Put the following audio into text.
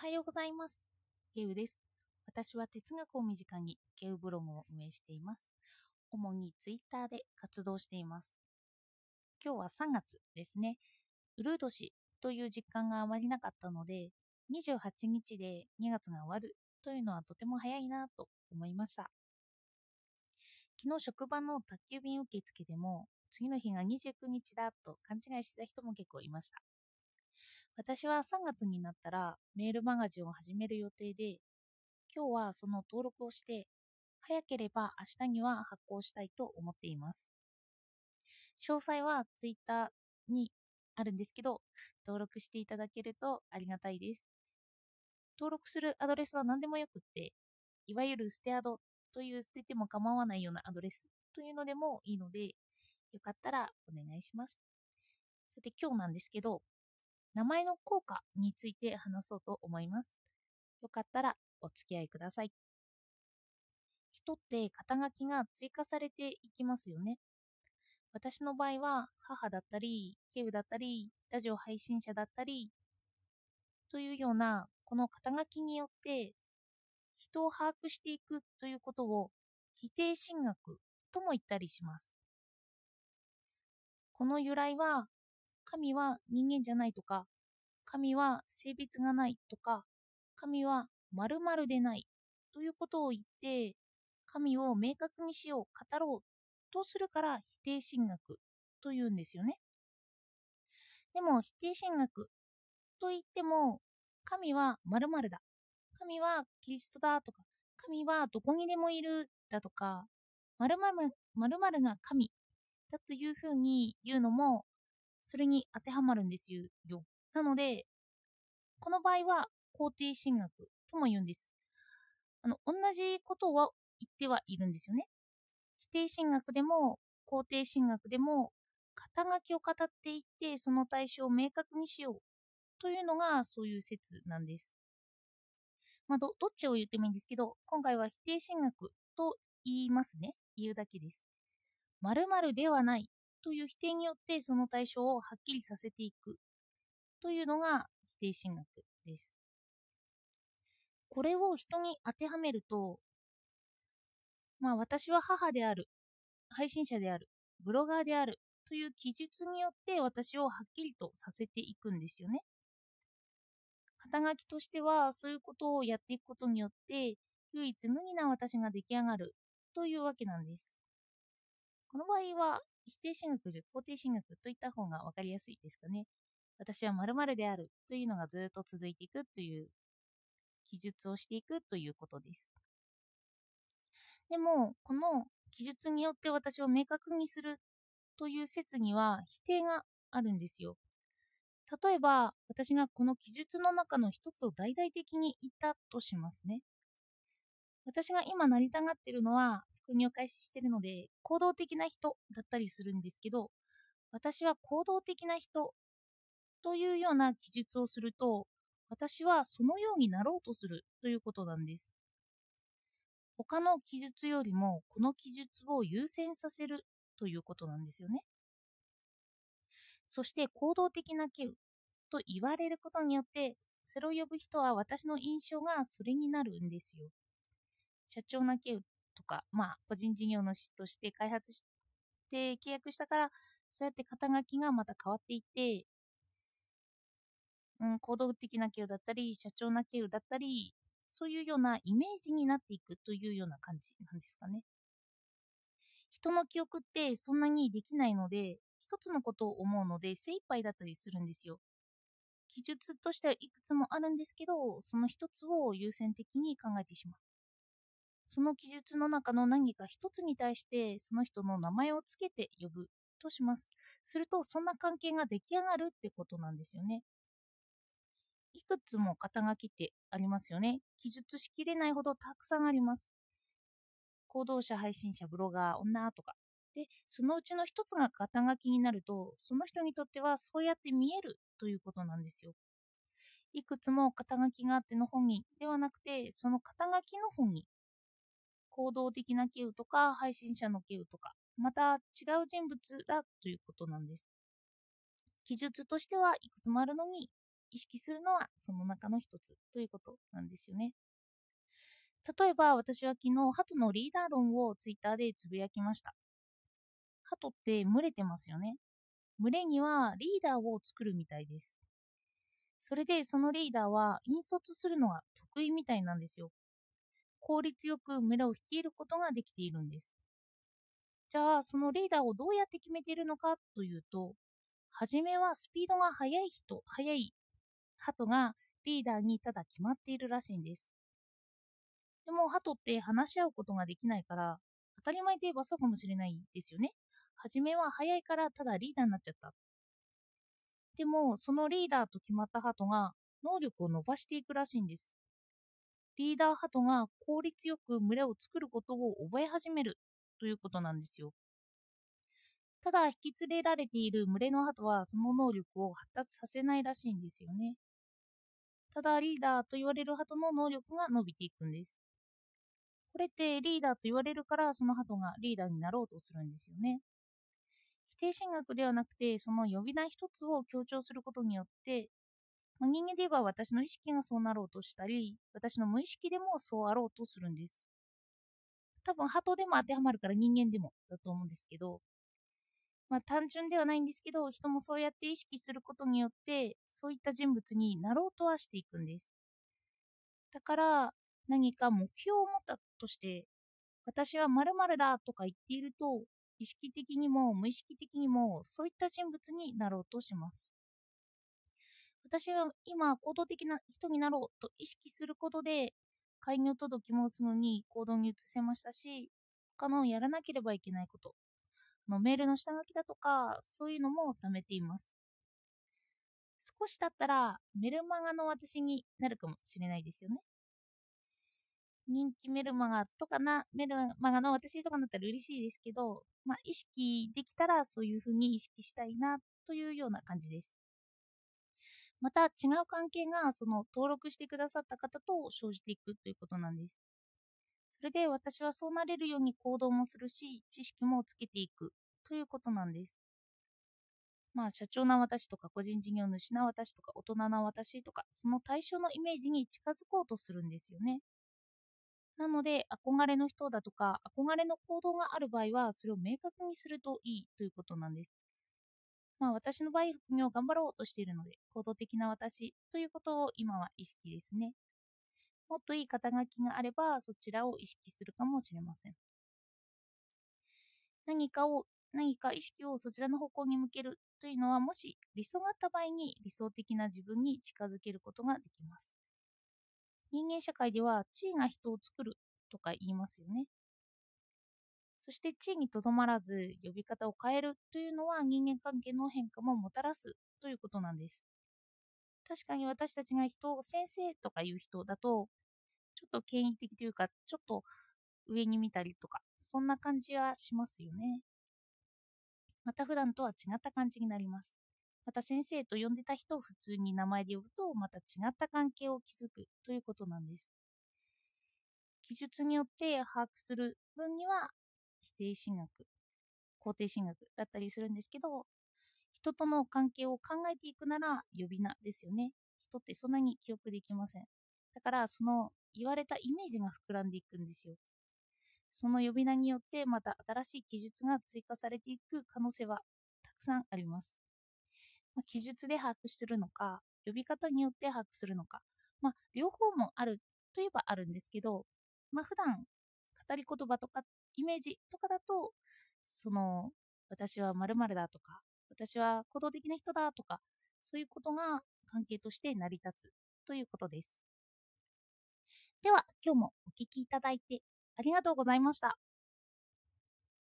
はようございます。ゲウです。私は哲学を身近にゲウブログを運営しています。主にツイッターで活動しています。今日は3月ですね。ウルー年という実感があまりなかったので、28日で2月が終わるというのはとても早いなと思いました。昨日職場の宅急便受付でも次の日が29日だと勘違いしてた人も結構いました。私は3月になったらメールマガジンを始める予定で、今日はその登録をして、早ければ明日には発行したいと思っています。詳細は Twitter にあるんですけど、登録していただけるとありがたいです。登録するアドレスは何でもよくって、いわゆるステアドという捨てても構わないようなアドレスというのでもいいので、よかったらお願いします。さて今日なんですけど、名前の効果について話そうと思います。よかったらお付き合いください。人って肩書きが追加されていきますよね。私の場合は母だったり、ケウだったり、ラジオ配信者だったり、というようなこの肩書きによって人を把握していくということを否定神学とも言ったりします。この由来は神は人間じゃないとか、神は性別がないとか、神は〇〇でないということを言って、神を明確にしよう、語ろうとするから否定神学というんですよね。でも否定神学と言っても、神は〇〇だ、神はキリストだとか、神はどこにでもいるだとか、〇〇〇〇が神だというふうに言うのも、それに当てはまるんですよ。なので、この場合は肯定神学とも言うんです。あの、同じことを言ってはいるんですよね。否定神学でも肯定神学でも肩書きを語っていってその対象を明確にしようというのがそういう説なんです。まあ、どどっちを言ってもいいんですけど、今回は否定神学と言いますね。言うだけです。〇〇ではないという否定によってその対象をはっきりさせていくというのが否定神学です。これを人に当てはめると、まあ私は母である、配信者である、ブロガーであるという記述によって私をはっきりとさせていくんですよね。肩書きとしてはそういうことをやっていくことによって唯一無二な私が出来上がるというわけなんです。この場合は否定神学より肯定神学といった方が分かりやすいですかね。私は〇〇であるというのがずっと続いていくという記述をしていくということです。でも、この記述によって私を明確にするという説には否定があるんですよ。例えば、私がこの記述の中の一つを大々的に言ったとしますね。私が今なりたがっているのは、副業開始してるので、行動的な人だったりするんですけど、私は行動的な人というような記述をすると、私はそのようになろうとするということなんです。他の記述よりもこの記述を優先させるということなんですよね。そして行動的なケウと言われることによって、それを呼ぶ人は私の印象がそれになるんですよ。社長なケウとか、まあ個人事業主として開発して契約したから、そうやって肩書きがまた変わっていって、うん、行動的なケウだったり、社長なケウだったり、そういうようなイメージになっていくというような感じなんですかね。人の記憶ってそんなにできないので、一つのことを思うので精一杯だったりするんですよ。記述としてはいくつもあるんですけど、その一つを優先的に考えてしまう。その記述の中の何か一つに対してその人の名前をつけて呼ぶとします。すると、そんな関係が出来上がるってことなんですよね。いくつも肩書きってありますよね。記述しきれないほどたくさんあります。行動者、配信者、ブロガー、女とか。で、そのうちの一つが肩書きになると、その人にとってはそうやって見えるということなんですよ。いくつも肩書きがあっての本人ではなくて、その肩書きの本人。行動的なケウとか、配信者のケウとか、また違う人物だということなんです。記述としてはいくつもあるのに、意識するのはその中の一つということなんですよね。例えば私は昨日鳩のリーダー論をツイッターでつぶやきました。鳩って群れてますよね。群れにはリーダーを作るみたいです。それでそのリーダーは引率するのが得意みたいなんですよ。効率よく群れを率いることができているんです。じゃあそのリーダーをどうやって決めているのかというと、はじめはスピードが速い人、速い鳩がリーダーにただ決まっているらしいんです。でも鳩って話し合うことができないから当たり前で言えばそうかもしれないですよね。はじめは早いからただリーダーになっちゃった。でもそのリーダーと決まった鳩が能力を伸ばしていくらしいんです。リーダー鳩が効率よく群れを作ることを覚え始めるということなんですよ。ただ引き連れられている群れの鳩はその能力を発達させないらしいんですよね。ただリーダーと言われる鳩の能力が伸びていくんです。これってリーダーと言われるからその鳩がリーダーになろうとするんですよね。否定神学ではなくてその呼び名一つを強調することによって、人間で言えば私の意識がそうなろうとしたり私の無意識でもそうあろうとするんです。多分鳩でも当てはまるから人間でもだと思うんですけど、まあ、単純ではないんですけど人もそうやって意識することによってそういった人物になろうとはしていくんです。だから何か目標を持ったとして、私は〇〇だとか言っていると、意識的にも無意識的にもそういった人物になろうとします。私が今行動的な人になろうと意識することで、開業届もすぐに行動に移せましたし、他のやらなければいけないこと、のメールの下書きだとか、そういうのも貯めています。少し経ったらメルマガの私になるかもしれないですよね。人気メルマガとかな、メルマガの私とかだったら嬉しいですけど、まあ、意識できたらそういうふうに意識したいなというような感じです。また違う関係がその登録してくださった方と生じていくということなんです。それで私はそうなれるように行動もするし、知識もつけていくということなんです。まあ、社長な私とか個人事業主な私とか大人な私とかその対象のイメージに近づこうとするんですよね。なので、憧れの人だとか、憧れの行動がある場合は、それを明確にするといいということなんです。まあ、私の場合、副業を頑張ろうとしているので、行動的な私ということを今は意識ですね。もっといい肩書きがあれば、そちらを意識するかもしれません。何かを、何か意識をそちらの方向に向けるというのは、もし理想があった場合に理想的な自分に近づけることができます。人間社会では地位が人を作るとか言いますよね。そして地位にとどまらず呼び方を変えるというのは人間関係の変化ももたらすということなんです。確かに私たちが人を先生とかいう人だとちょっと権威的というかちょっと上に見たりとかそんな感じはしますよね。また普段とは違った感じになります。また先生と呼んでた人を普通に名前で呼ぶとまた違った関係を築くということなんです。記述によって把握する分には否定神学、肯定神学だったりするんですけど、人との関係を考えていくなら呼び名ですよね。人ってそんなに記憶できません。だからその言われたイメージが膨らんでいくんですよ。その呼び名によってまた新しい記述が追加されていく可能性はたくさんあります。まあ、記述で把握するのか、呼び方によって把握するのか、まあ、両方もあるといえばあるんですけど、まあ、普段語り言葉とかイメージとかだと、その、私は〇〇だとか、私は行動的な人だとか、そういうことが関係として成り立つということです。では、今日もお聴きいただいてありがとうございました。